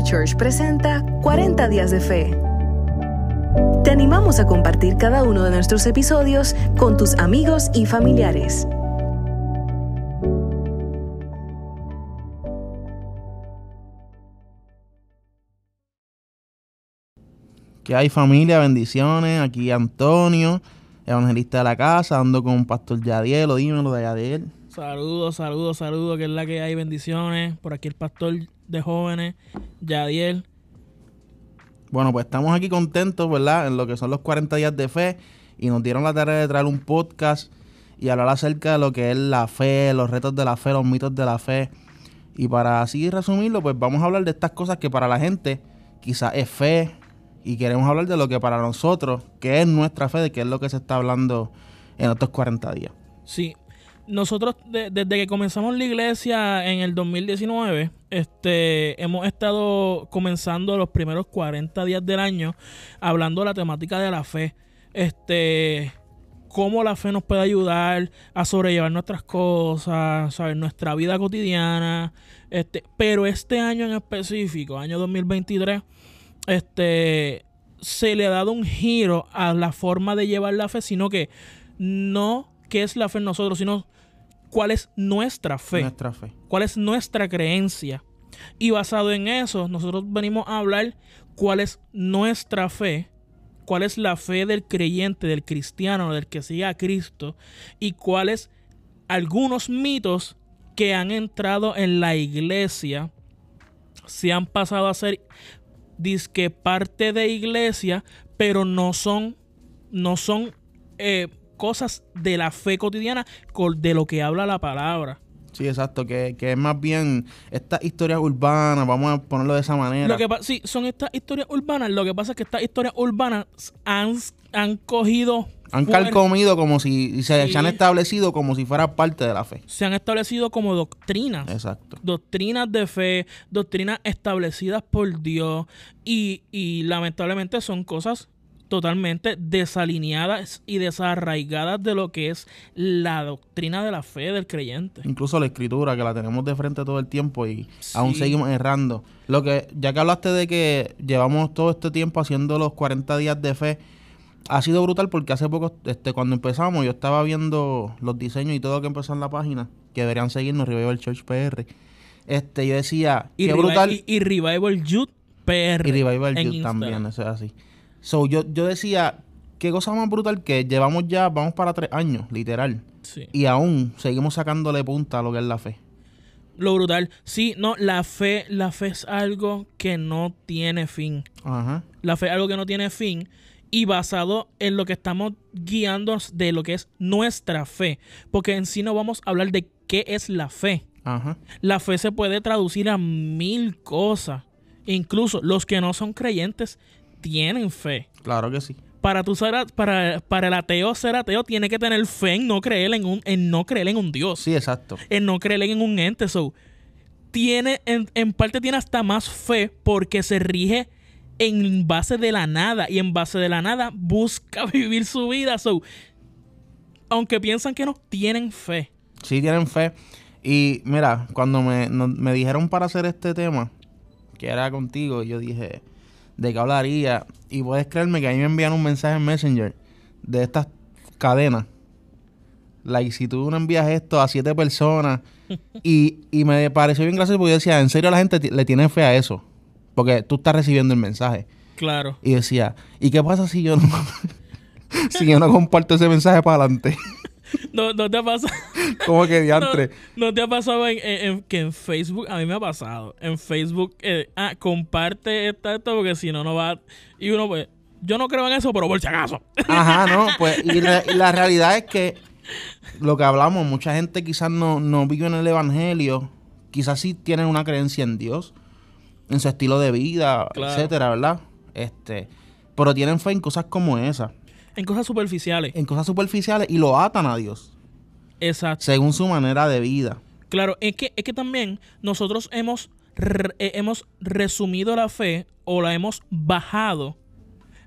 Church presenta 40 días de fe. Te animamos a compartir cada uno de nuestros episodios con tus amigos y familiares. Que hay familia, bendiciones. Aquí Antonio, evangelista de la casa, ando con Pastor Yadiel, o dímelo de Yadiel. Saludos, saludos, saludos, que es la que hay, bendiciones. Por aquí el pastor de jóvenes, Yadiel. Bueno, pues estamos aquí contentos, ¿verdad? En lo que son los 40 días de fe. Y nos dieron la tarea de traer un podcast y hablar acerca de lo que es la fe, los retos de la fe, los mitos de la fe. Y para así resumirlo, pues vamos a hablar de estas cosas que para la gente quizás es fe. Y queremos hablar de lo que para nosotros, que es nuestra fe, de qué es lo que se está hablando en estos 40 días. Sí, nosotros de- desde que comenzamos la iglesia en el 2019, este, hemos estado comenzando los primeros 40 días del año hablando de la temática de la fe. Este, cómo la fe nos puede ayudar a sobrellevar nuestras cosas, ¿sabes? nuestra vida cotidiana. Este, pero este año en específico, año 2023, este, se le ha dado un giro a la forma de llevar la fe, sino que no qué es la fe en nosotros, sino cuál es nuestra fe, Nuestra fe. cuál es nuestra creencia. Y basado en eso, nosotros venimos a hablar cuál es nuestra fe, cuál es la fe del creyente, del cristiano, del que sigue a Cristo, y cuáles algunos mitos que han entrado en la iglesia se han pasado a ser disque parte de iglesia, pero no son, no son eh, cosas de la fe cotidiana de lo que habla la palabra. Sí, exacto, que, que es más bien estas historias urbanas, vamos a ponerlo de esa manera. Lo que sí, son estas historias urbanas. Lo que pasa es que estas historias urbanas han, han cogido. han calcomido como si se, Sí. se han establecido como si fuera parte de la fe. Se han establecido como doctrinas. Exacto. Doctrinas de fe, doctrinas establecidas por Dios. Y, y lamentablemente son cosas totalmente desalineadas y desarraigadas de lo que es la doctrina de la fe del creyente. Incluso la escritura, que la tenemos de frente todo el tiempo y Sí. aún seguimos errando. Lo que, ya que hablaste de que llevamos todo este tiempo haciendo los 40 días de fe, ha sido brutal porque hace poco, este, cuando empezamos, yo estaba viendo los diseños y todo lo que empezó en la página, que deberían seguirnos, Revival Church PR. Este, yo decía, Y, qué brutal. y, y Revival Youth PR. Y Revival Youth Instagram. también, eso es así. So, yo, yo decía, qué cosa más brutal que llevamos ya, vamos para tres años, literal. Sí. Y aún seguimos sacándole punta a lo que es la fe. Lo brutal. Sí, no, la fe, la fe es algo que no tiene fin. Ajá. La fe es algo que no tiene fin. Y basado en lo que estamos guiando de lo que es nuestra fe. Porque en sí no vamos a hablar de qué es la fe. Ajá. La fe se puede traducir a mil cosas. Incluso los que no son creyentes tienen fe. Claro que sí. Para, tú ser, para, para el ateo ser ateo tiene que tener fe en no creer en un, en no creer en un Dios Sí, exacto. en no creer en un ente. So, tiene, en, en parte tiene hasta más fe porque se rige en base de la nada. Y en base de la nada busca vivir su vida. So, aunque piensan que no, tienen fe. Sí tienen fe. Y mira, cuando me, no- me dijeron para hacer este tema, que era contigo, yo dije, ¿de qué hablaría? Y puedes creerme que a mí me envían un mensaje en Messenger de estas cadenas. Like, si tú no envías esto a siete personas, y, y me pareció bien gracioso porque yo decía, en serio la gente le tiene fe a eso. Porque tú estás recibiendo el mensaje. Claro. Y decía, ¿y qué pasa si yo no, si yo no comparto ese mensaje para adelante? No, no te ha pasado. Como que diantre. no te ha pasado en, en- en- que en Facebook, a mí me ha pasado. En Facebook, eh, ah, comparte esta, esto, porque si no, no va. Y uno, pues, yo no creo en eso, pero por si acaso. Ajá, no, pues, y, re- y la realidad es que lo que hablamos, mucha gente quizás no, no vive en el evangelio, quizás sí tienen una creencia en Dios, en su estilo de vida, Claro. etcétera, ¿verdad? Este, pero tienen fe en cosas como esa, En cosas superficiales. en cosas superficiales y lo atan a Dios, Exacto. según su manera de vida. Claro, es que, es que también nosotros hemos, re- eh, hemos resumido la fe o la hemos bajado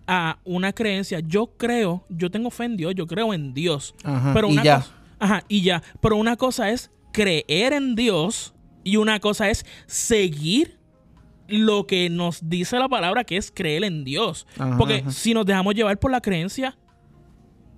a una creencia. Yo creo, yo tengo fe en Dios, yo creo en Dios. Ajá, pero y una ya. cosa- ajá, y ya. Pero una cosa es creer en Dios y una cosa es seguir lo que nos dice la palabra que es creer en Dios. Ajá, Porque ajá. si nos dejamos llevar por la creencia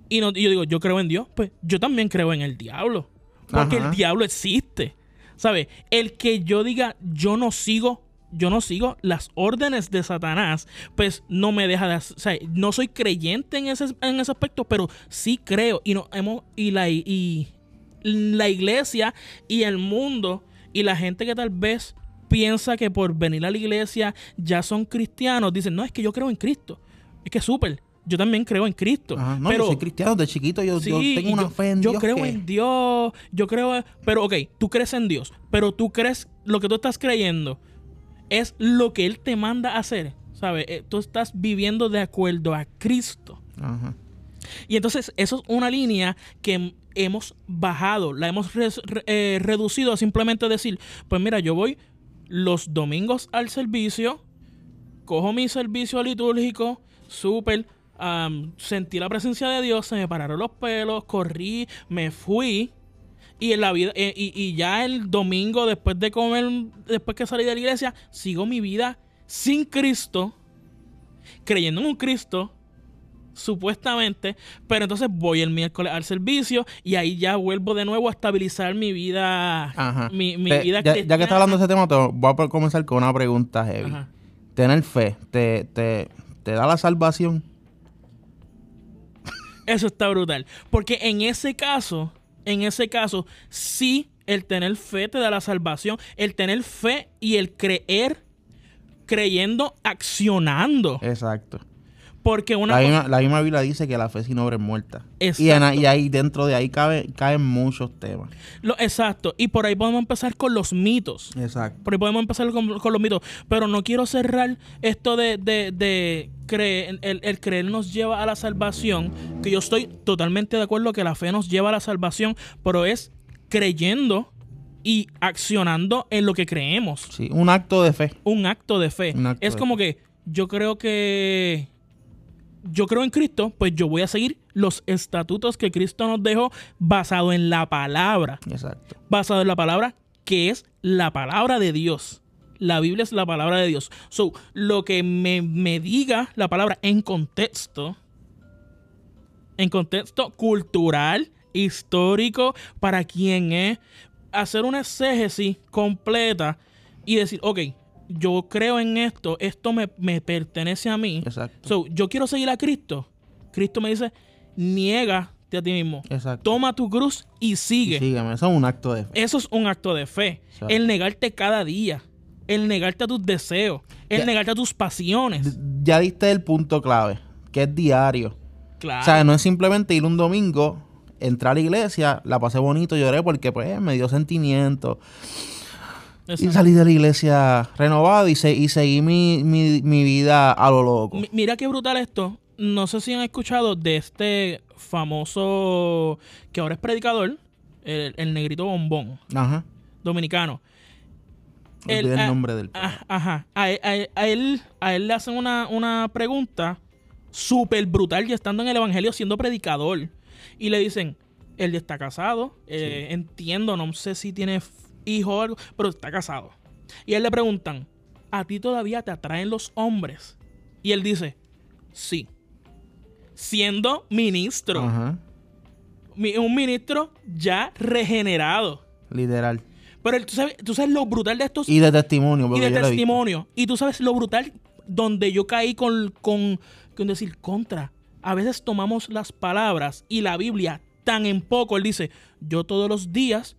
y, no- y yo digo, yo creo en Dios, pues yo también creo en el diablo. Porque Ajá. el diablo existe. ¿Sabes? El que yo diga, yo no sigo, yo no sigo las órdenes de Satanás, pues no me deja de hacer- o sea, no soy creyente en ese, en ese aspecto, pero sí creo. Y no hemos, y la y la iglesia y el mundo y la gente que tal vez piensa que por venir a la iglesia ya son cristianos, dicen, no, es que yo creo en Cristo. Es que súper, yo también creo en Cristo. Ajá, no, pero yo soy cristiano de chiquito, yo, yo tengo una yo, fe en yo Dios. creo que- en Dios, yo creo, pero ok, tú crees en Dios, pero tú crees lo que tú estás creyendo es lo que Él te manda a hacer, ¿sabes? Eh, Tú estás viviendo de acuerdo a Cristo. Ajá. Y entonces eso es una línea que hemos bajado, la hemos res- eh, reducido a simplemente decir, pues mira, yo voy los domingos al servicio, cojo mi servicio litúrgico, súper, sentí la presencia de Dios, se me pararon los pelos, corrí, me fui. Y en la vida, eh, y, y ya el domingo, después de comer, después que salí de la iglesia, sigo mi vida sin Cristo, creyendo en un Cristo, supuestamente, pero entonces voy el miércoles al servicio y ahí ya vuelvo de nuevo a estabilizar mi vida, Ajá. mi, mi Te- vida ya, ya que estás hablando de ese tema, te voy a comenzar con una pregunta heavy. Ajá. Tener fe, te, te, te da la salvación? Eso está brutal. Porque en ese caso, en ese caso, sí, el tener fe te da la salvación. El tener fe y el creer, creyendo, accionando. Exacto. Porque una La cosa- misma, la misma Biblia dice que la fe sin obra es muerta. Y, en- y ahí dentro de ahí cabe, caen muchos temas. lo- exacto. Y por ahí podemos empezar con los mitos. Exacto. Por ahí podemos empezar con, con los mitos. Pero no quiero cerrar esto de, de, de creer. El, el creer nos lleva a la salvación. Que yo estoy totalmente de acuerdo que la fe nos lleva a la salvación. Pero es creyendo y accionando en lo que creemos. Sí, un acto de fe. Un acto de fe. Acto es de como que yo creo que. Yo creo en Cristo, pues yo voy a seguir los estatutos que Cristo nos dejó basado en la palabra Exacto. basado en la palabra que es la palabra de Dios. La Biblia es la palabra de Dios. So, lo que me, me diga la palabra en contexto, en contexto cultural, histórico, para quien es, hacer una exégesis completa y decir, ok, yo creo en esto, esto me, me pertenece a mí. Exacto. So, yo quiero seguir a Cristo. Cristo me dice, niégate a ti mismo. Exacto. Toma tu cruz y sigue. Sígueme, eso es un acto de fe. Eso es un acto de fe. Exacto. El negarte cada día. El negarte a tus deseos. El Ya. negarte a tus pasiones. Ya diste el punto clave, que es diario. Claro. O sea, no es simplemente ir un domingo, entrar a la iglesia, la pasé bonito, lloré porque pues me dio sentimiento. Y salí de la iglesia renovado y, se, y seguí mi, mi, mi vida a lo loco. Mi- Mira qué brutal esto. No sé si han escuchado de este famoso que ahora es predicador, el, el negrito bombón Ajá. dominicano. El ah, nombre del ah, Ajá. A, él- a él- a él, a él le hacen una, una pregunta súper brutal y estando en el evangelio siendo predicador. Y le dicen, él ya está casado. eh, Entiendo, no sé si tiene hijo o algo, pero está casado. Y a él le preguntan, ¿a ti todavía te atraen los hombres? Y él dice, sí. Siendo ministro. Ajá. Un ministro ya regenerado. Literal. Pero él- tú sabes, tú sabes lo brutal de estos Y de testimonio, y de testimonio. Y tú sabes lo brutal donde yo caí con, con, con decir contra. A veces tomamos las palabras y la Biblia tan en poco. Él dice, yo todos los días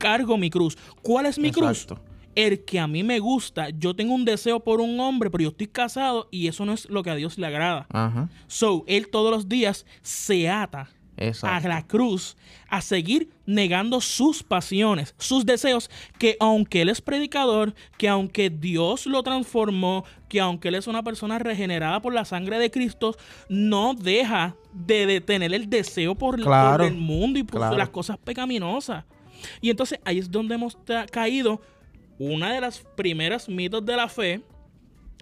cargo mi cruz. ¿Cuál es mi cruz? El que a mí me gusta. Yo tengo un deseo por un hombre, pero yo estoy casado y eso no es lo que a Dios le agrada. Ajá. So, él todos los días se ata a la cruz a seguir negando sus pasiones, sus deseos, que aunque él es predicador, que aunque Dios lo transformó, que aunque él es una persona regenerada por la sangre de Cristo, no deja de, de tener el deseo por, Claro, por el mundo y por claro. las cosas pecaminosas. Y entonces ahí es donde hemos caído. Una de las primeras mitos de la fe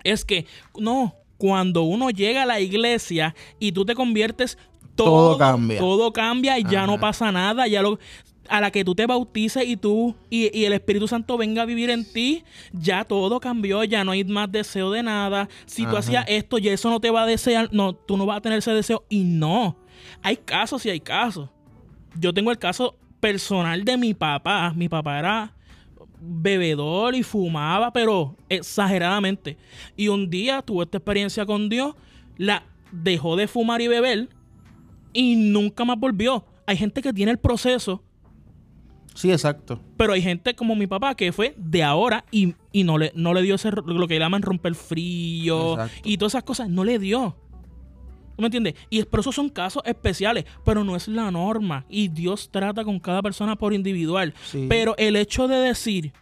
es que no, cuando uno llega a la iglesia y tú te conviertes, todo, Todo cambia. Todo cambia y ya no pasa nada. Ya lo, a la que tú te bautices y tú y, y el Espíritu Santo venga a vivir en ti, ya todo cambió, ya no hay más deseo de nada. Si tú hacías esto, ya eso no te va a desear, no, tú no vas a tener ese deseo. Y no, hay casos y hay casos. Yo tengo el caso personal de mi papá. Mi papá era bebedor y fumaba, pero exageradamente. Y un día tuvo esta experiencia con Dios, la dejó de fumar y beber y nunca más volvió. Hay gente que tiene el proceso, Sí, exacto. pero hay gente como mi papá que fue de ahora y, y no, le, no le dio ese, lo que llaman romper frío Exacto. y todas esas cosas, no le dio. ¿Tú me entiendes? Y pero esos son casos especiales, pero no es la norma. Y Dios trata con cada persona por individual. Sí. Pero el hecho de decir,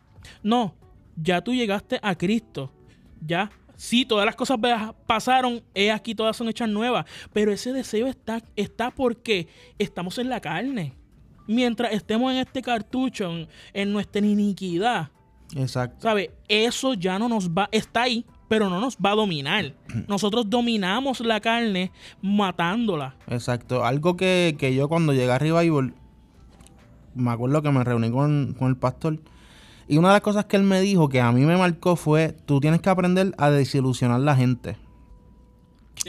no, ya tú llegaste a Cristo, ya, sí, todas las cosas pasaron, he aquí todas son hechas nuevas, pero ese deseo está, está porque estamos en la carne. Mientras estemos en este cartucho, en, en nuestra iniquidad, Exacto. ¿sabes? Eso ya no nos va, está ahí, pero no nos va a dominar. Nosotros dominamos la carne matándola. Exacto. Algo que, que yo cuando llegué a Revival, me acuerdo que me reuní con, con el pastor. Y una de las cosas que él me dijo que a mí me marcó fue, tú tienes que aprender a desilusionar a la gente.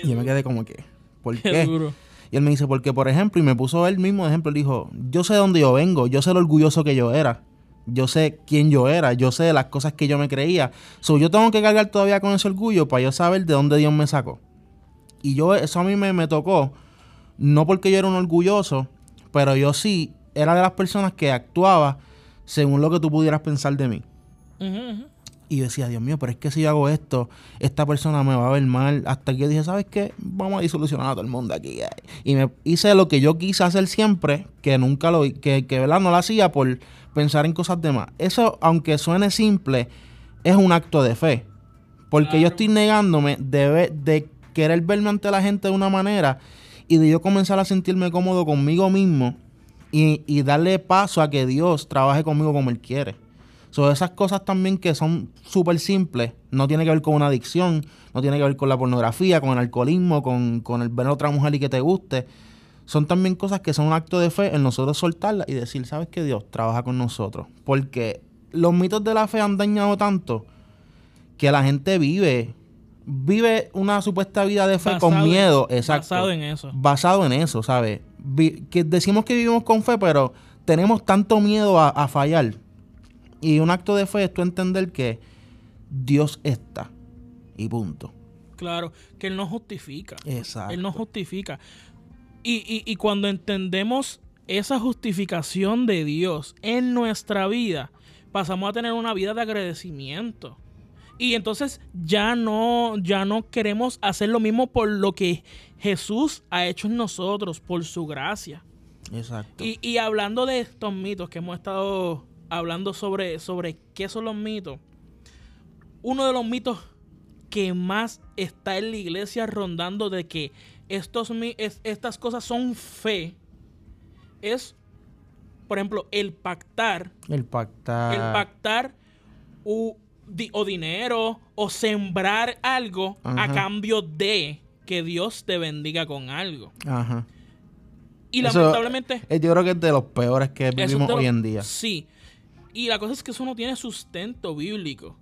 Y yo me quedé como que, ¿por Qué qué? duro. Y él me dice, porque por ejemplo, y me puso él mismo de ejemplo, él dijo, yo sé de dónde yo vengo, yo sé lo orgulloso que yo era, yo sé quién yo era, yo sé las cosas que yo me creía. So, yo tengo que cargar todavía con ese orgullo para yo saber de dónde Dios me sacó. Y yo, eso a mí me, me tocó, no porque yo era un orgulloso, pero yo sí era de las personas que actuaba según lo que tú pudieras pensar de mí. Y yo decía, Dios mío, pero es que si yo hago esto, esta persona me va a ver mal. Hasta que yo dije, ¿sabes qué? Vamos a disolucionar a todo el mundo aquí. eh". Y me hice lo que yo quise hacer siempre, que nunca lo que, que ¿verdad? no lo hacía por pensar en cosas de más. Eso, aunque suene simple, es un acto de fe. Porque yo estoy negándome de, de querer verme ante la gente de una manera y de yo comenzar a sentirme cómodo conmigo mismo y, y darle paso a que Dios trabaje conmigo como Él quiere. So, esas cosas también que son súper simples, no tiene que ver con una adicción, no tiene que ver con la pornografía, con el alcoholismo, con, con el ver a otra mujer y que te guste. Son también cosas que son un acto de fe en nosotros soltarlas y decir, ¿sabes qué Dios trabaja con nosotros? Porque los mitos de la fe han dañado tanto que la gente vive, vive una supuesta vida de fe Basado con en- miedo, exacto. Basado en eso. basado en eso, ¿sabes? Vi- que decimos que vivimos con fe, pero tenemos tanto miedo a, a fallar. Y un acto de fe es tú entender que Dios está. Y punto. Claro, que Él no justifica. Exacto. Él no justifica. Y, y- y cuando entendemos esa justificación de Dios en nuestra vida, pasamos a tener una vida de agradecimiento. Y entonces ya no, ya no queremos hacer lo mismo por lo que Jesús ha hecho en nosotros, por su gracia. Exacto. Y, y hablando de estos mitos que hemos estado hablando sobre, sobre qué son los mitos, uno de los mitos que más está en la iglesia rondando de que estos, es- estas cosas son fe es, por ejemplo, el pactar, el pactar. el pactar u- di- o dinero o sembrar algo a cambio de que Dios te bendiga con algo. Ajá. Y Eso- lamentablemente... Yo creo que es de los peores que vivimos lo- hoy en día. Sí. Y la cosa es que eso no tiene sustento bíblico.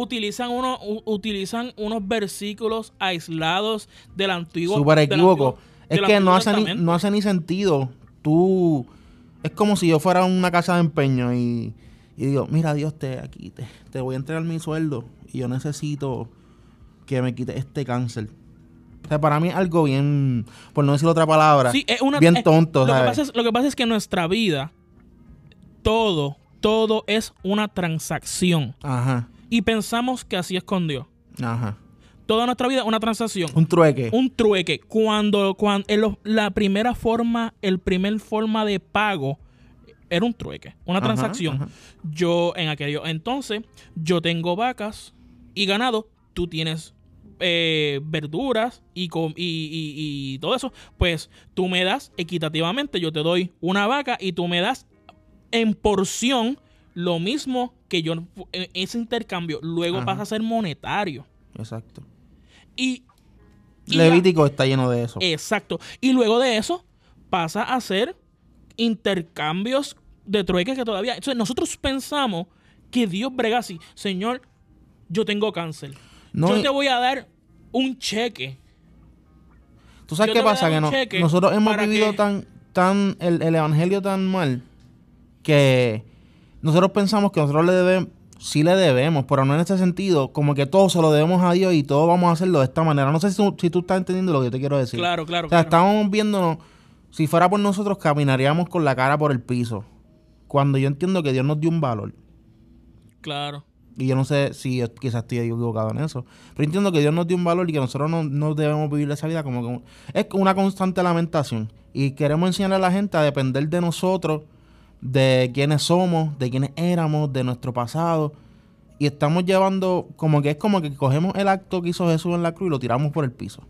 Utilizan, uno, utilizan unos versículos aislados del antiguo. Súper equívoco. Es que no hace, ni, no hace ni sentido. Tú. Es como si yo fuera a una casa de empeño y, y digo: Mira, Dios, te, aquí te, te voy a entregar mi sueldo y yo necesito que me quite este cáncer. O sea, para mí es algo bien. Por no decir otra palabra. Sí, es una- bien es- tonto, lo que, ¿sabes? pasa es, lo que pasa es que en nuestra vida, todo, todo es una transacción. Ajá. Y pensamos que así es con Dios. Ajá. Toda nuestra vida una transacción. Un trueque. un trueque cuando, cuando en la primera forma, el primer forma de pago era un trueque, una Ajá, transacción. ajá. Yo en aquello entonces, yo tengo vacas y ganado, tú tienes eh, verduras y, com- y, y- y todo eso, pues tú me das equitativamente, yo te doy una vaca y tú me das en porción lo mismo que yo, en ese intercambio, luego Ajá. pasa a ser monetario. Exacto. Y, y la- Levítico está lleno de eso. Exacto. Y luego de eso pasa a ser intercambios de trueque que todavía. Entonces, nosotros pensamos que Dios brega así. Señor, yo tengo cáncer. No, yo te voy a dar un cheque. ¿Tú sabes Yo qué pasa? Que no- nosotros hemos vivido que- tan, tan, el, el evangelio tan mal que nosotros pensamos que nosotros le debemos, sí le debemos, pero no en este sentido, como que todo se lo debemos a Dios y todo vamos a hacerlo de esta manera. No sé si, tú- si tú estás entendiendo lo que yo te quiero decir. Claro, claro. O sea, claro. estamos viéndonos, si fuera por nosotros, caminaríamos con la cara por el piso. Cuando yo entiendo que Dios nos dio un valor. Claro. Y yo no sé si yo quizás estoy equivocado en eso. Pero entiendo que Dios nos dio un valor y que nosotros no, no debemos vivir esa vida como que es una constante lamentación. Y queremos enseñarle a la gente a depender de nosotros, de quiénes somos, de quiénes éramos, de nuestro pasado. Y estamos llevando, como que es como que cogemos el acto que hizo Jesús en la cruz y lo tiramos por el piso.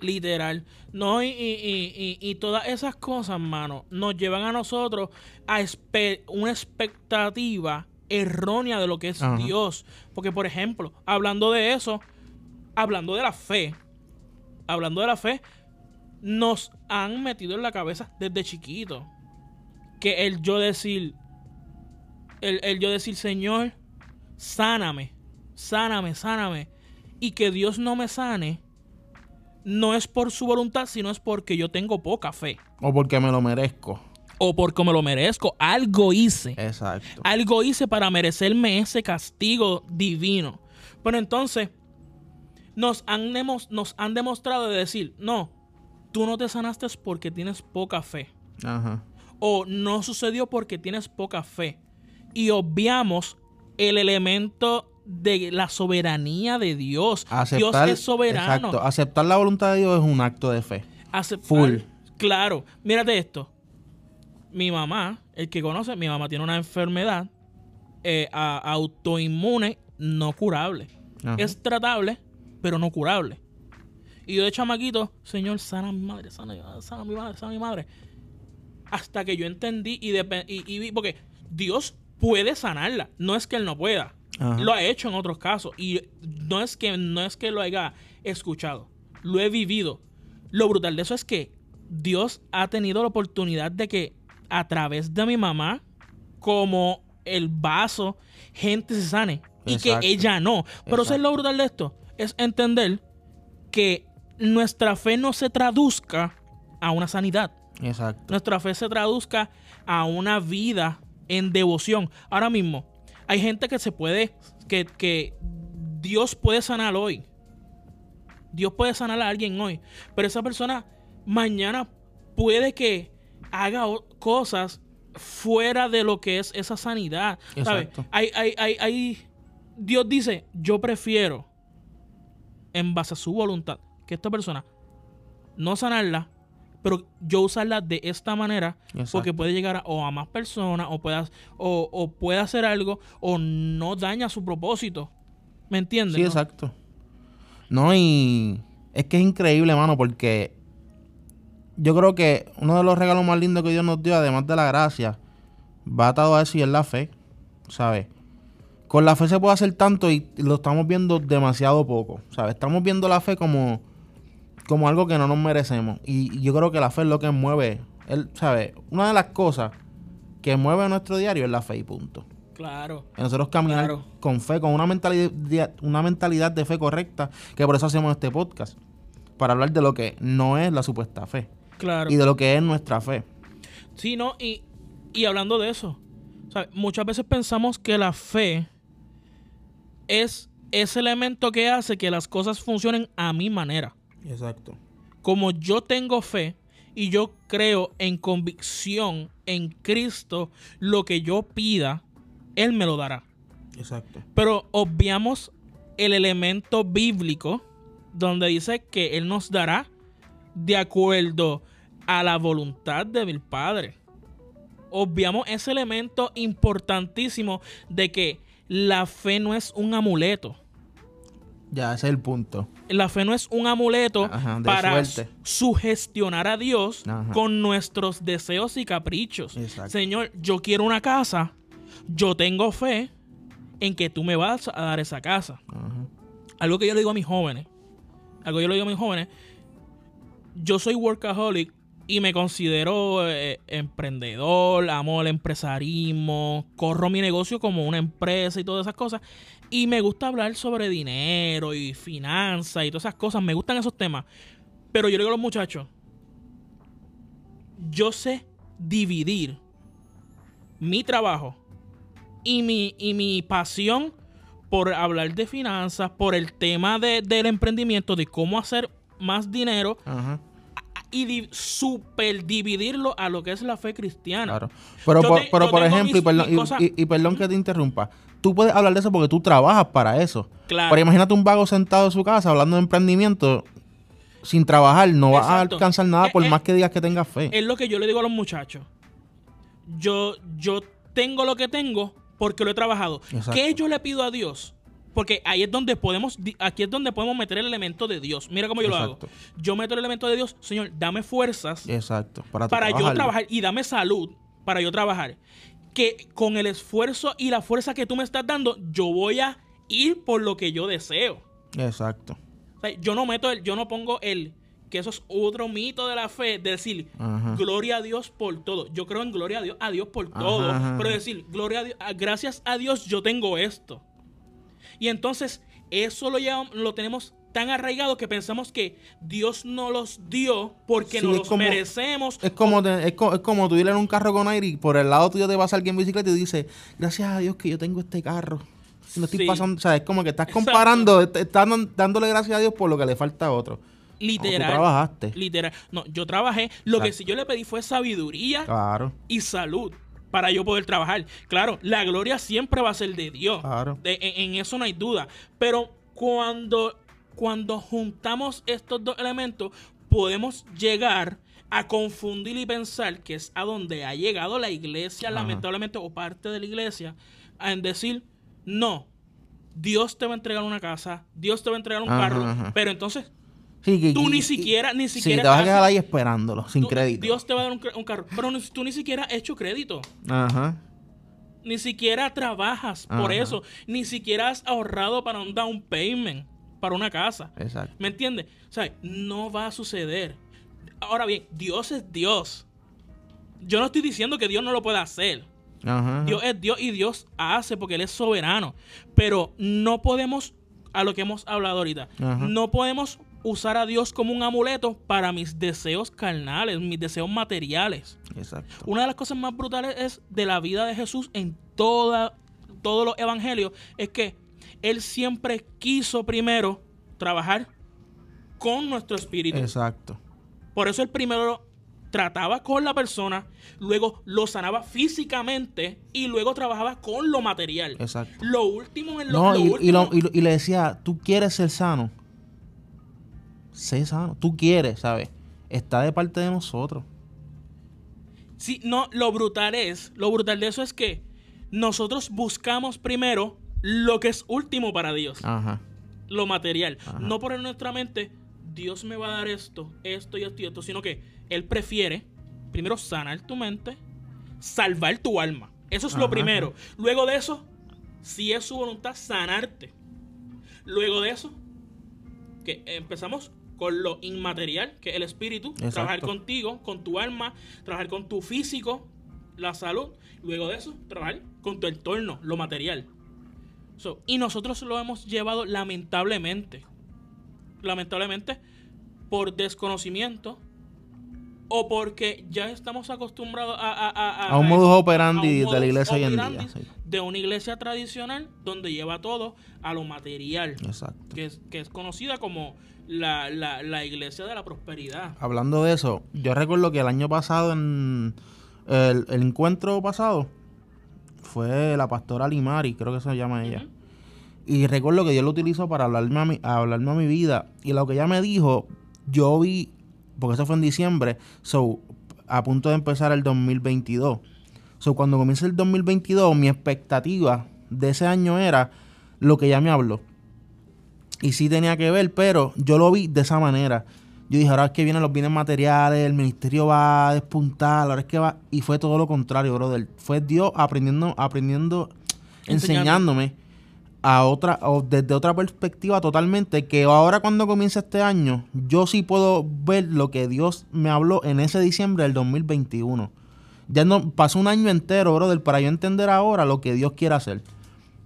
Literal. No, y, y, y, y- todas esas cosas, mano, nos llevan a nosotros a una expectativa errónea de lo que es Ajá. Dios. Porque, por ejemplo, hablando de eso, hablando de la fe, hablando de la fe, nos han metido en la cabeza desde chiquito que el yo decir, el, el yo decir, Señor, sáname, sáname, sáname, y que Dios no me sane, no es por su voluntad, sino es porque yo tengo poca fe. O porque me lo merezco. O porque me lo merezco. Algo hice. Exacto. Algo hice para merecerme ese castigo divino. Pero entonces, nos han, demos- nos han demostrado de decir, no, tú no te sanaste porque tienes poca fe. Ajá. O no sucedió porque tienes poca fe. Y obviamos el elemento de la soberanía de Dios. Aceptar, Dios es soberano. Exacto. Aceptar la voluntad de Dios es un acto de fe. Aceptar- Full. Claro. Mírate esto. Mi mamá, el que conoce, mi mamá tiene una enfermedad eh, autoinmune no curable. Ajá. Es tratable, pero no curable. Y yo de chamaquito, Señor, sana a mi madre, sana, sana a mi madre, sana a mi madre. Hasta que yo entendí y, depe- y, y vi, porque Dios puede sanarla. No es que Él no pueda. Ajá. Lo ha hecho en otros casos. Y no es que no es que lo haya escuchado. Lo he vivido. Lo brutal de eso es que Dios ha tenido la oportunidad de que a través de mi mamá, como el vaso, gente se sane. Y Exacto. que ella no. Pero eso es lo brutal de esto. Es entender que nuestra fe no se traduzca a una sanidad Exacto. nuestra fe se traduzca a una vida en devoción. Ahora mismo, hay gente que se puede, que, que Dios puede sanar hoy. Dios puede sanar a alguien hoy. Pero esa persona mañana puede que haga cosas fuera de lo que es esa sanidad. ¿sabes? Exacto. Hay, hay, hay, hay- Dios dice, yo prefiero, en base a su voluntad, que esta persona no sanarla, pero yo usarla de esta manera Exacto. porque puede llegar a, o a más personas o o, o puede hacer algo o no daña su propósito. ¿Me entiendes? Sí, no? exacto. No, y es que es increíble, mano, porque yo creo que uno de los regalos más lindos que Dios nos dio, además de la gracia, va atado a eso y es la fe, ¿sabes? Con la fe se puede hacer tanto y lo estamos viendo demasiado poco, ¿sabes? Estamos viendo la fe como, como algo que no nos merecemos. Y yo creo que la fe es lo que mueve, el, ¿sabes? Una de las cosas que mueve nuestro diario es la fe y punto. Claro. Y nosotros caminar Claro. con fe, con una mentalidad, una mentalidad de fe correcta, que por eso hacemos este podcast. Para hablar de lo que no es la supuesta fe. Claro. Y de lo que es nuestra fe. Sí, no, y, y hablando de eso, ¿sabes? muchas veces pensamos que la fe es ese elemento que hace que las cosas funcionen a mi manera. Exacto. Como yo tengo fe y yo creo en convicción en Cristo, lo que yo pida, Él me lo dará. Exacto. Pero obviamos el elemento bíblico donde dice que Él nos dará de acuerdo a la voluntad de mi Padre. Obviamos ese elemento importantísimo de que la fe no es un amuleto. Ya, ese es el punto. La fe no es un amuleto Ajá, para suerte. sugestionar a Dios Ajá. con nuestros deseos y caprichos. Exacto. Señor, yo quiero una casa, yo tengo fe en que tú me vas a dar esa casa. Ajá. Algo que yo le digo a mis jóvenes, algo que yo le digo a mis jóvenes, yo soy workaholic y me considero eh, emprendedor, amo el empresarismo, corro mi negocio como una empresa y todas esas cosas. Y me gusta hablar sobre dinero y finanzas y todas esas cosas. Me gustan esos temas. Pero yo le digo a los muchachos, yo sé dividir mi trabajo y mi, y mi pasión por hablar de finanzas, por el tema de- del emprendimiento, de cómo hacer más dinero Ajá, y di- super dividirlo a lo que es la fe cristiana. claro. Pero, Yo por, te- pero por ejemplo, y perdón, y perdón que te interrumpa, tú puedes hablar de eso porque tú trabajas para eso. Claro. Pero imagínate un vago sentado en su casa hablando de emprendimiento sin trabajar, no vas a alcanzar nada por más que digas que tengas fe. Es lo que yo le digo a los muchachos. Yo, yo tengo lo que tengo porque lo he trabajado. Exacto. ¿Qué yo le pido a Dios? Porque ahí es donde podemos, aquí es donde podemos meter el elemento de Dios. Mira cómo yo Exacto. lo hago. Yo meto el elemento de Dios, Señor, dame fuerzas Exacto. Para, para yo trabajar y dame salud para yo trabajar. Que con el esfuerzo y la fuerza que tú me estás dando, yo voy a ir por lo que yo deseo. Exacto. O sea, yo no meto el, yo no pongo el, que eso es otro mito de la fe, de decir, Ajá. gloria a Dios por todo. Yo creo en gloria a Dios, a Dios por Ajá, todo. ajá, Pero decir, gloria a Dios, gracias a Dios yo tengo esto. Y entonces, eso lo, llevamos- lo tenemos tan arraigado que pensamos que Dios nos los dio porque Sí, es los como- merecemos. Es como, te- es, co- es como tú ir en un carro con aire y por el lado tuyo te pasa alguien en bicicleta y dice, gracias a Dios que yo tengo este carro. No estoy Sí. pasando, o sea, es como que estás comparando, estás dándole gracias a Dios por lo que le falta a otro. Literal. tú trabajaste. Literal. No, yo trabajé. Lo que sí yo le pedí fue sabiduría Claro, y salud para yo poder trabajar. Claro, la gloria siempre va a ser de Dios. claro. De- en, en eso no hay duda. Pero cuando, cuando juntamos estos dos elementos, podemos llegar a confundir y pensar que es a donde ha llegado la iglesia, Ajá. lamentablemente, o parte de la iglesia, en decir, no, Dios te va a entregar una casa, Dios te va a entregar un Ajá, carro, ajá. pero entonces Sí, que- Tú ni siquiera- ni Sí, siquiera te vas a quedar ahí esperándolo, sin tú- crédito. Dios te va a dar un, carro, pero tú ni siquiera has hecho crédito. Ajá. Ni siquiera trabajas por eso. Ni siquiera has ahorrado para un down payment, para una casa. Exacto. ¿Me entiendes? O sea, no va a suceder. Ahora bien, Dios es Dios. Yo no estoy diciendo que Dios no lo pueda hacer. Ajá. Dios es Dios y Dios hace porque Él es soberano. Pero no podemos, a lo que hemos hablado ahorita, Ajá. no podemos usar a Dios como un amuleto para mis deseos carnales, mis deseos materiales. Exacto. Una de las cosas más brutales es de la vida de Jesús en toda, todos los evangelios es que Él siempre quiso primero trabajar con nuestro espíritu. Exacto. Por eso Él primero trataba con la persona, luego lo sanaba físicamente y luego trabajaba con lo material. Exacto. Lo último en lo, No, lo y, y último- lo- y lo- y le decía, tú quieres ser sano. Sé sano. Tú quieres, ¿sabes? Está de parte de nosotros. Sí, no, lo brutal es, lo brutal de eso es que nosotros buscamos primero lo que es último para Dios, Ajá. lo material. Ajá. No poner en nuestra mente, Dios me va a dar esto, esto y esto y esto, sino que Él prefiere primero sanar tu mente, salvar tu alma. Eso es lo primero. Luego de eso, si es su voluntad, sanarte. Luego de eso, que empezamos con lo inmaterial, que es el espíritu, Exacto. trabajar contigo, con tu alma, trabajar con tu físico, la salud. Luego de eso, trabajar con tu entorno, lo material. So, y nosotros lo hemos llevado lamentablemente, lamentablemente, por desconocimiento o porque ya estamos acostumbrados a, a, a, A un modus operandi de la iglesia hoy en día. sí. De una iglesia tradicional donde lleva todo a lo material, Exacto. que es, que es conocida como la, la, la iglesia de la prosperidad. Hablando de eso, yo recuerdo que el año pasado, en el, el encuentro pasado, fue la pastora Limari, creo que se llama ella. Y recuerdo que Dios lo utilizó para hablarme a, mi, a hablarme a mi vida. Y lo que ella me dijo, yo vi, porque eso fue en diciembre, so, a punto de empezar el 2022. So, cuando comienza el 2022, mi expectativa de ese año era lo que ella me habló. Y sí tenía que ver, pero yo lo vi de esa manera. Yo dije, ahora es que vienen los bienes materiales, el ministerio va a despuntar, ahora es que va... Y fue todo lo contrario, brother. Fue Dios aprendiendo, aprendiendo, enseñándome a otra, o desde otra perspectiva totalmente, que ahora cuando comienza este año, yo sí puedo ver lo que Dios me habló en ese diciembre del 2021. Ya no pasó un año entero, brother, para yo entender ahora lo que Dios quiere hacer.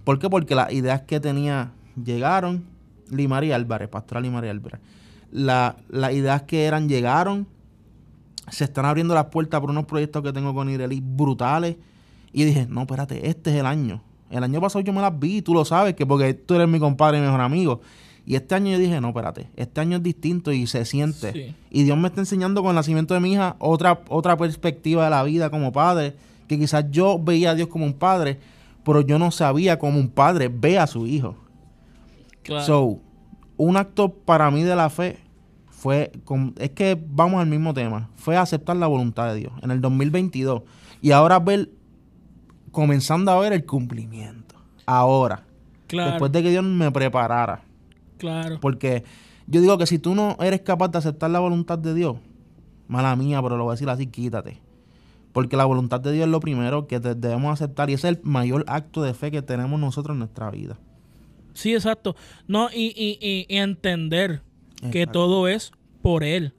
¿Por qué? Porque las ideas que tenía llegaron, Limaría Álvarez, Pastora Limaría Álvarez. La, las ideas que eran llegaron, se están abriendo las puertas por unos proyectos que tengo con Ireli brutales. Y dije, no, espérate, este es el año. El año pasado yo me las vi, tú lo sabes, que porque tú eres mi compadre y mejor amigo. Y este año yo dije, no, espérate, este año es distinto y se siente. Sí. Y Dios me está enseñando con el nacimiento de mi hija otra, otra perspectiva de la vida como padre, que quizás yo veía a Dios como un padre, pero yo no sabía como un padre ve a su hijo. Claro. So, un acto para mí de la fe fue, con- es que vamos al mismo tema, fue aceptar la voluntad de Dios en el 2022 y ahora ver, comenzando a ver el cumplimiento. Ahora, claro. después de que Dios me preparara. claro. Porque yo digo que si tú no eres capaz de aceptar la voluntad de Dios, mala mía, pero lo voy a decir así, quítate. Porque la voluntad de Dios es lo primero que debemos aceptar y ese es el mayor acto de fe que tenemos nosotros en nuestra vida. Sí, exacto. No, y, y, y- entender que todo es por Él,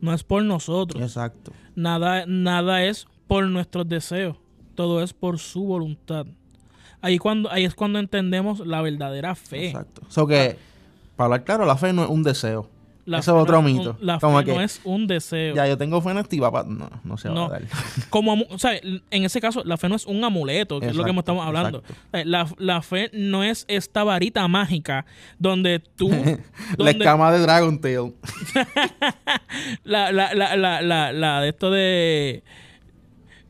no es por nosotros. Exacto. Nada, nada es por nuestros deseos, todo es por su voluntad. Ahí, cuando, ahí es cuando entendemos la verdadera fe. Exacto. So que, para hablar claro, la fe no es un deseo. La fe es otro no mito. la Como fe que, no es un deseo. Ya, yo tengo fe en esto y va pa- No, no se va No. a dar. Como, o sea, en ese caso, la fe no es un amuleto, que es lo que estamos hablando. La, la fe no es esta varita mágica donde tú... la escama de Dragon Tail. la, la, la, la, la, la de esto de.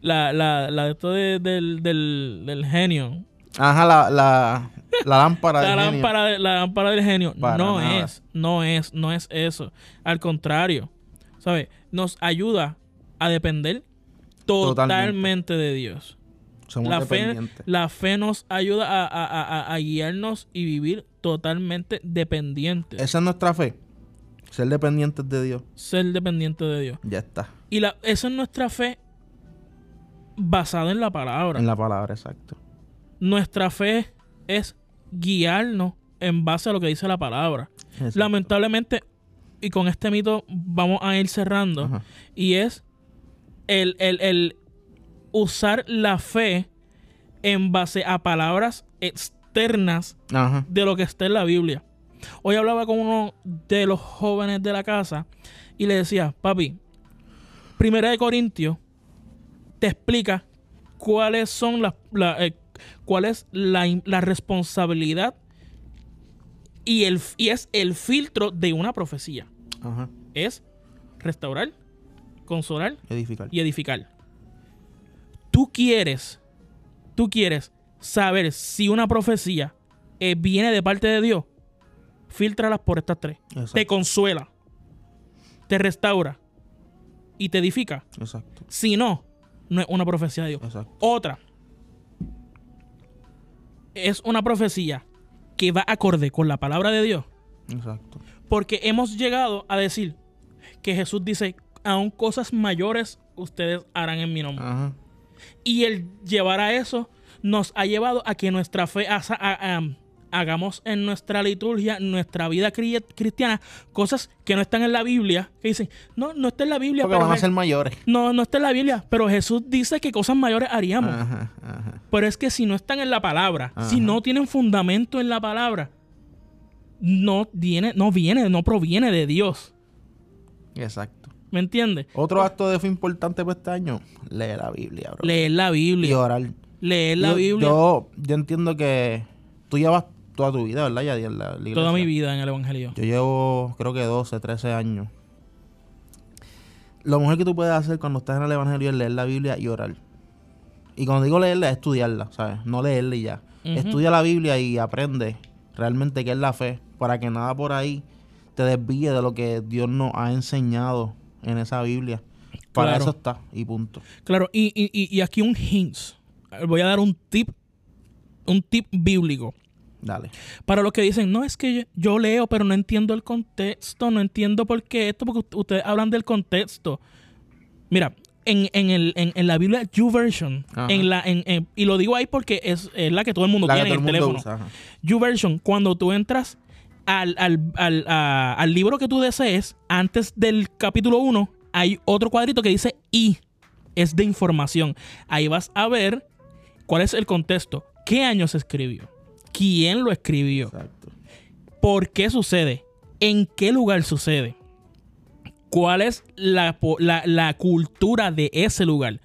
La, la, la de esto de- del, del, del genio. Ajá, la, la, la lámpara La del genio. de- la lámpara del genio. Para no nada. es, no es, no es eso. Al contrario, ¿sabes? Nos ayuda a depender totalmente, Totalmente. de Dios. Somos La fe, dependientes. la fe nos ayuda a, a- a- a- guiarnos y vivir totalmente dependientes. Esa es nuestra fe. Ser dependientes de Dios. Ser dependiente de Dios. Ya está. Y la, esa es nuestra fe basada en la palabra. En la palabra, exacto. Nuestra fe es guiarnos en base a lo que dice la palabra. Exacto. Lamentablemente, y con este mito vamos a ir cerrando, Ajá. y es el, el- el usar la fe en base a palabras externas Ajá. de lo que está en la Biblia. Hoy hablaba con uno de los jóvenes de la casa y le decía, papi, Primera de Corintios te explica cuáles son las, la- eh, cuál es la, la responsabilidad y, el, y es el filtro de una profecía. Ajá. Es restaurar, consolar Edificar. y edificar. Tú quieres, tú quieres saber si una profecía eh, viene de parte de Dios. Filtralas por estas tres. Exacto. Te consuela, te restaura y te edifica. Exacto. Si no, no es una profecía de Dios. Exacto. Otra es una profecía que va acorde con la palabra de Dios. Exacto. Porque hemos llegado a decir que Jesús dice, aún cosas mayores ustedes harán en mi nombre. Ajá. Y el llevar a eso nos ha llevado a que nuestra fe a- hagamos en nuestra liturgia, nuestra vida cri- cristiana, cosas que no están en la Biblia, que dicen, no, no está en la Biblia, Porque pero van a ser mayores. no, no está en la Biblia, pero Jesús dice que cosas mayores haríamos. Ajá. Ajá. Pero es que si no están en la palabra, Ajá. si no tienen fundamento en la palabra, no viene, no viene, no proviene de Dios. Exacto. ¿Me entiendes? Otro acto de fe importante para este año, leer la Biblia, bro. Leer la y Biblia. orar. Leer la yo, Biblia Yo, yo entiendo que tú llevas toda tu vida, ¿verdad? Ya en la, la toda mi vida en el Evangelio. Yo llevo, creo que 12, 13 años. Lo mejor que tú puedes hacer cuando estás en el Evangelio es leer la Biblia y orar. Y cuando digo leerla, es estudiarla, ¿sabes? No leerla y ya. Estudia la Biblia y aprende realmente qué es la fe, para que nada por ahí te desvíe de lo que Dios nos ha enseñado en esa Biblia. Para Claro. eso está, y punto. Claro, y- y aquí un hint. Voy a dar un tip, un tip bíblico. Dale. Para los que dicen, no, es que yo, yo leo, pero no entiendo el contexto, no entiendo por qué esto, porque ust- ustedes hablan del contexto. Mira, en, en, el, en, en la Biblia YouVersion, en la, en, y lo digo ahí porque es, es la que todo el mundo La tiene en el teléfono. usa. YouVersion, cuando tú entras al, al, al, a- al libro que tú desees, antes del capítulo 1, hay otro cuadrito que dice I. Es de información. Ahí vas a ver cuál es el contexto. ¿Qué año se escribió? ¿Quién lo escribió? Exacto. ¿Por qué sucede? ¿En qué lugar sucede? ¿Cuál es la, la- la cultura de ese lugar?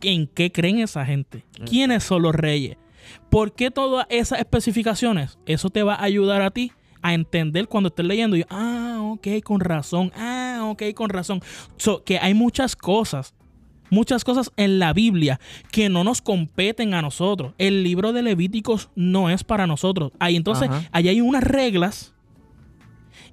¿En qué creen esa gente? ¿Quiénes son los reyes? ¿Por qué todas esas especificaciones? Eso te va a ayudar a ti a entender cuando estés leyendo. Y, ah, ok, con razón. Ah, ok, con razón. So, que hay muchas cosas, muchas cosas en la Biblia que no nos competen a nosotros. El libro de Levíticos no es para nosotros. Ahí entonces, Ajá. ahí hay unas reglas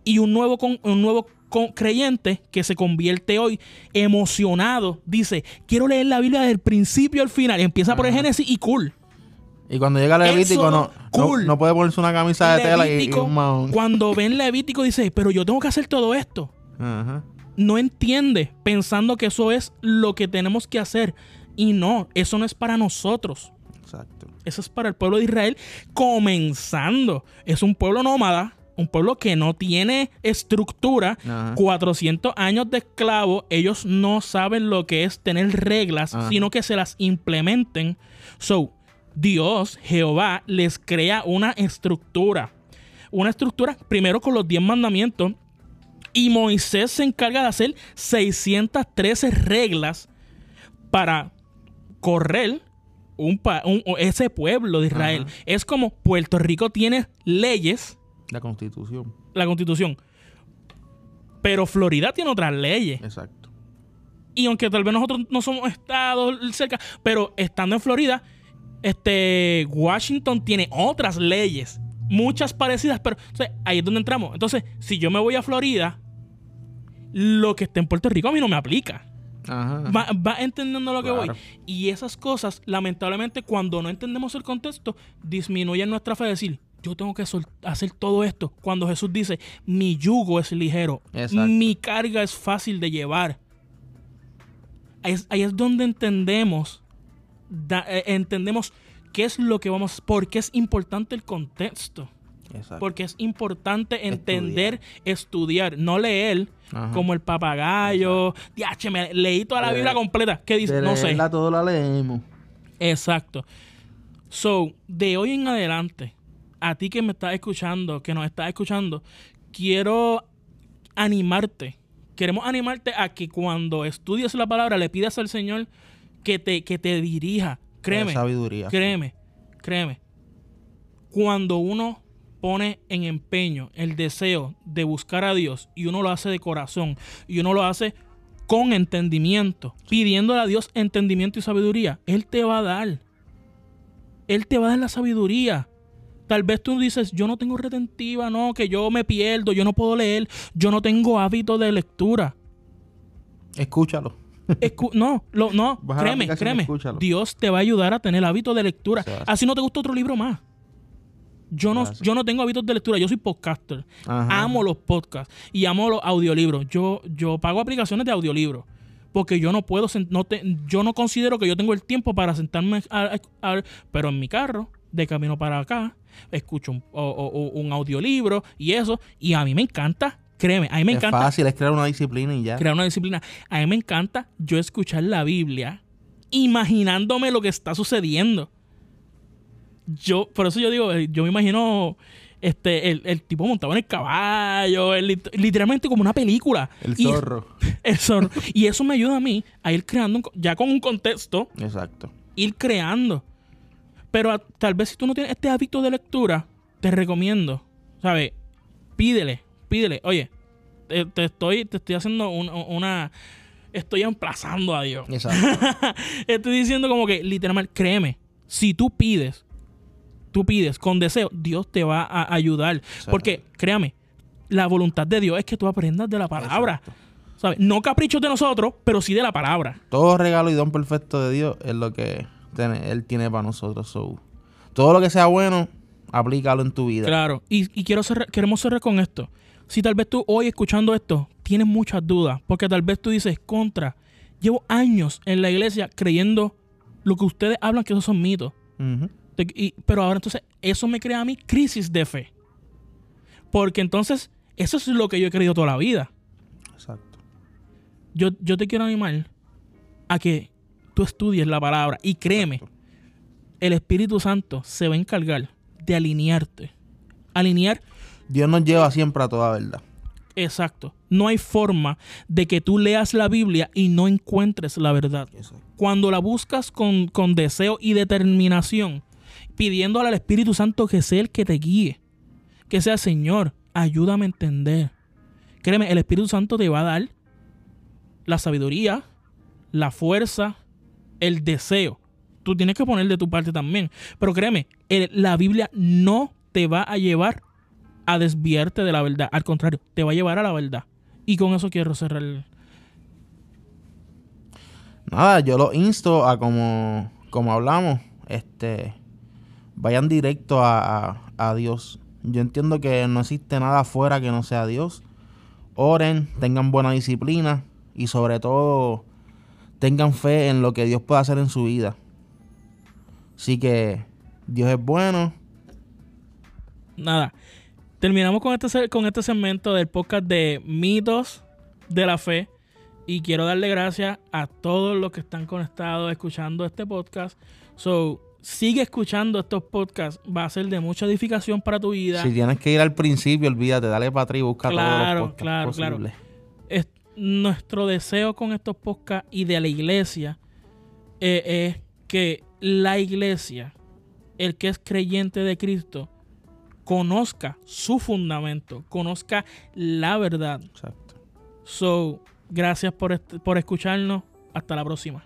y un nuevo, con- un nuevo con- creyente que se convierte hoy emocionado. Dice, quiero leer la Biblia del principio al final. Empieza por el. Génesis y cool. Y cuando llega Levítico, no, no, cool. no puede ponerse una camisa de tela y- y, un cuando ven Levítico dice, pero yo tengo que hacer todo esto. Ajá. No entiende pensando que eso es lo que tenemos que hacer. Y no, eso no es para nosotros. Exacto. Eso es para el pueblo de Israel comenzando. Es un pueblo nómada, un pueblo que no tiene estructura. Ajá. 400 años de esclavo, ellos no saben lo que es tener reglas, Ajá. sino que se las implementen. So, Dios, Jehová, les crea una estructura. Una estructura, primero con los 10 mandamientos. Y Moisés se encarga de hacer 613 reglas para correr un pa- un- ese pueblo de Israel. Ajá. Es como Puerto Rico tiene leyes, La constitución. la constitución, pero Florida tiene otras leyes. Exacto. Y aunque tal vez nosotros no somos estados cerca, pero estando en Florida, este Washington tiene otras leyes, muchas parecidas, pero ahí es donde entramos. Entonces, si yo me voy a Florida, lo que está en Puerto Rico a mí no me aplica. Ajá. Va, va entendiendo lo que Claro. voy. Y esas cosas, lamentablemente, cuando no entendemos el contexto, disminuyen nuestra fe de decir, yo tengo que hacer todo esto. Cuando Jesús dice, mi yugo es ligero, Exacto. mi carga es fácil de llevar. Ahí es, ahí es donde entendemos, da- eh, entendemos qué es lo que vamos, por qué es importante el contexto. Exacto. Porque es importante entender, estudiar, no leer Ajá. como el papagayo. Diache, me leí toda la De- Biblia completa. ¿Qué dice? De No sé. leerla todo la leemos. Exacto. So, de hoy en adelante, a ti que me estás escuchando, que nos estás escuchando, quiero animarte. Queremos animarte a que cuando estudies la palabra le pidas al Señor que te, que te dirija. Créeme. Sabiduría. Créeme, créeme. Cuando uno pone en empeño el deseo de buscar a Dios y uno lo hace de corazón y uno lo hace con entendimiento, pidiéndole a Dios entendimiento y sabiduría, Él te va a dar. Él te va a dar la sabiduría. Tal vez tú dices, yo no tengo retentiva, no, que yo me pierdo, yo no puedo leer, yo no tengo hábito de lectura. Escúchalo. Escu- no, lo- no, Baja créeme, créeme. escúchalo. Dios te va a ayudar a tener hábito de lectura. Así no te gusta otro libro más. Yo no, yo no tengo hábitos de lectura, yo soy podcaster. Ajá. Amo los podcasts y amo los audiolibros. Yo, yo pago aplicaciones de audiolibros. Porque yo no puedo, no te, yo no considero que yo tengo el tiempo para sentarme a, a- a- pero en mi carro, de camino para acá, escucho un, o- o- o un audiolibro y eso, y a mí me encanta, créeme, a mí me es encanta fácil, es crear una disciplina y ya. crear una disciplina. A mí me encanta yo escuchar la Biblia imaginándome lo que está sucediendo. Yo, por eso yo digo, eh, yo me imagino este, el, el tipo montado en el caballo, el literalmente como una película. El Y- zorro. el zorro. Y eso me ayuda a mí a ir creando, un ya con un contexto, Exacto. ir creando. Pero a- tal vez si tú no tienes este hábito de lectura, te recomiendo, ¿sabes? Pídele, pídele. Oye, te, te estoy, te estoy haciendo un- una... Estoy emplazando a Dios. Exacto. estoy diciendo como que, literalmente, créeme, si tú pides, tú pides con deseo, Dios te va a ayudar. Porque, créame, la voluntad de Dios es que tú aprendas de la palabra. ¿Sabes? No caprichos de nosotros, pero sí de la palabra. Todo regalo y don perfecto de Dios es lo que tiene- Él tiene para nosotros. So, todo lo que sea bueno, aplícalo en tu vida. Claro, y, y quiero cerrar- queremos cerrar con esto. Si tal vez tú hoy escuchando esto tienes muchas dudas, porque tal vez tú dices contra, llevo años en la iglesia creyendo lo que ustedes hablan que esos son mitos. De- y- pero ahora entonces eso me crea a mí crisis de fe. Porque entonces eso es lo que yo he creído toda la vida. Exacto. Yo, yo te quiero animar a que tú estudies la palabra y créeme, Exacto. el Espíritu Santo se va a encargar de alinearte. Alinear, Dios nos lleva siempre a toda verdad. exacto. No hay forma de que tú leas la Biblia y no encuentres la verdad. Exacto. Cuando la buscas con, con deseo y determinación, pidiéndole al Espíritu Santo que sea el que te guíe, que sea Señor, ayúdame a entender. Créeme, el Espíritu Santo te va a dar la sabiduría, la fuerza, el deseo. Tú tienes que poner de tu parte también. Pero créeme, el- la Biblia no te va a llevar a desviarte de la verdad. Al contrario, te va a llevar a la verdad. Y con eso quiero cerrar. el- Nada, yo los insto a como, como hablamos, este, vayan directo a, a- a Dios. Yo entiendo que no existe nada afuera que no sea Dios. Oren, tengan buena disciplina y sobre todo tengan fe en lo que Dios puede hacer en su vida. Así que Dios es bueno. nada. Terminamos con este, con este segmento del podcast de mitos de la fe. Y quiero darle gracias a todos los que están conectados escuchando este podcast. So, sigue escuchando estos podcasts. Va a ser de mucha edificación para tu vida. Si tienes que ir al principio, olvídate, dale para atrás y busca todos Claro, los podcasts claro, claro. posibles. Es- nuestro deseo con estos podcasts y de la iglesia eh, es que la iglesia, el que es creyente de Cristo, conozca su fundamento, conozca la verdad. Exacto. So, gracias por, por escucharnos. Hasta la próxima.